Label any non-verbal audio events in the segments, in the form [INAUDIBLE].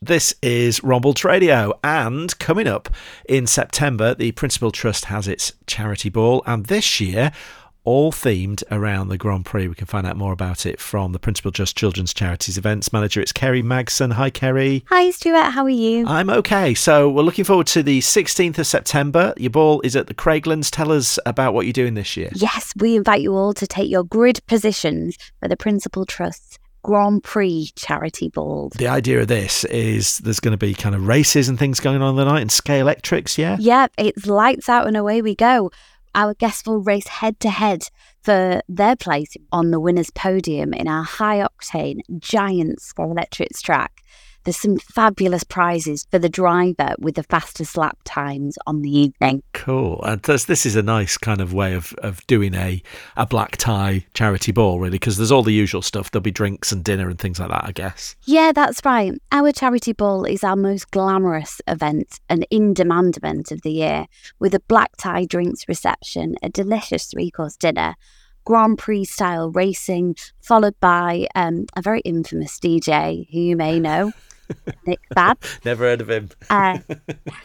This is Rombalds Radio, and coming up in September, the Principal Trust has its charity ball, and this year, all themed around the Grand Prix. We can find out more about it from the Principal Trust Children's Charities Events Manager. It's Kerry Magson. Hi, Kerry. Hi, Stuart. How are you? I'm okay. So we're looking forward to the 16th of September. Your ball is at the Craiglands. Tell us about what you're doing this year. Yes, we invite you all to take your grid positions for the Principal Trust's Grand Prix charity ball. The idea of this is there's going to be kind of races and things going on the night and Scalextrics, yeah? Yep, it's lights out and away we go. Our guests will race head to head for their place on the winner's podium in our high octane giant Scalextric track. There's some fabulous prizes for the driver with the fastest lap times on the evening. Cool. And this, this is a nice kind of way of, of doing a, a black tie charity ball, really, because there's all the usual stuff. There'll be drinks and dinner and things like that, I guess. Yeah, that's right. Our charity ball is our most glamorous event, an in demand event of the year, with a black tie drinks reception, a delicious three course dinner. Grand Prix style racing, followed by um, a very infamous DJ who you may know, Nick Bab. [LAUGHS] Never heard of him. Uh,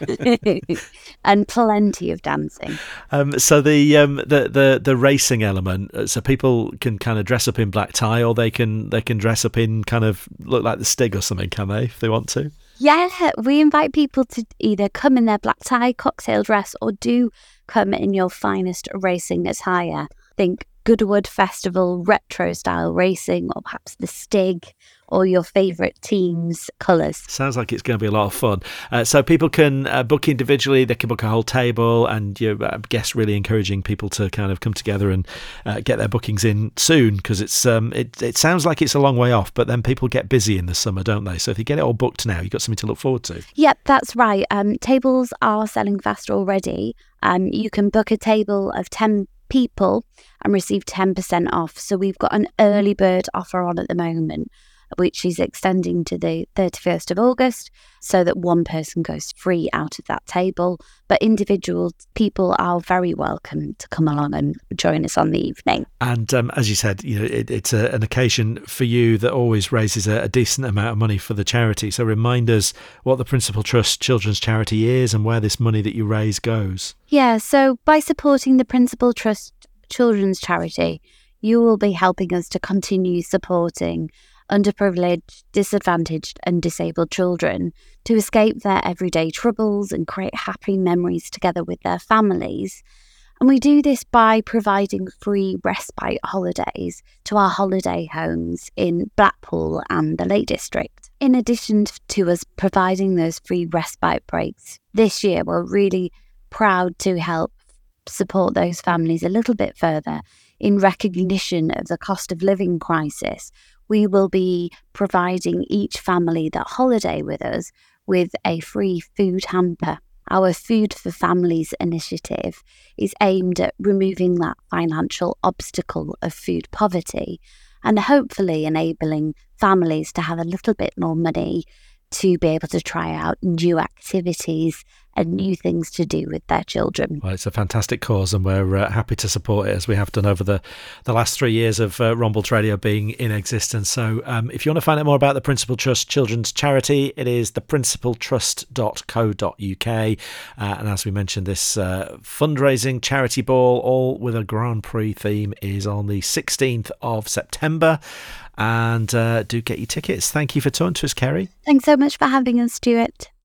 [LAUGHS] and plenty of dancing. Um, so the, um, the the the racing element, uh, so people can kind of dress up in black tie, or they can they can dress up in kind of look like the Stig or something, can they, if they want to? Yeah, we invite people to either come in their black tie, cocktail dress, or do come in your finest racing attire. Think Goodwood Festival retro style racing, or perhaps the Stig, or your favourite team's colours. Sounds like it's going to be a lot of fun. Uh, so people can uh, book individually, they can book a whole table, and you, I guess, really encouraging people to kind of come together and uh, get their bookings in soon because it's um, it, it sounds like it's a long way off, but then people get busy in the summer, don't they? So if you get it all booked now, you've got something to look forward to. Yep, that's right. Um, tables are selling fast already. Um, you can book a table of 10 people and receive 10% off. So we've got an early bird offer on at the moment which is extending to the 31st of August, so that one person goes free out of that table. But individual people are very welcome to come along and join us on the evening. And um, as you said, you know, it, it's a, an occasion for you that always raises a, a, decent amount of money for the charity. So remind us what the Principal Trust Children's Charity is and where this money that you raise goes. Yeah, so by supporting the Principal Trust Children's Charity, you will be helping us to continue supporting underprivileged, disadvantaged, and disabled children to escape their everyday troubles and create happy memories together with their families. And we do this by providing free respite holidays to our holiday homes in Blackpool and the Lake District. In addition to us providing those free respite breaks, this year we're really proud to help support those families a little bit further in recognition of the cost of living crisis we will be providing each family that holiday with us with a free food hamper. Our Food for Families initiative is aimed at removing that financial obstacle of food poverty and hopefully enabling families to have a little bit more money to be able to try out new activities and new things to do with their children. Well, it's a fantastic cause, and we're uh, happy to support it as we have done over the, the last three years of uh, Rombalds Radio being in existence. So, um, if you want to find out more about the Principal Trust Children's Charity, it is theprincipaltrust.co.uk. Uh, and as we mentioned, this uh, fundraising charity ball, all with a Grand Prix theme, is on the 16th of September and uh, do get your tickets. Thank you for talking to us, Kerry. Thanks so much for having us, Stuart.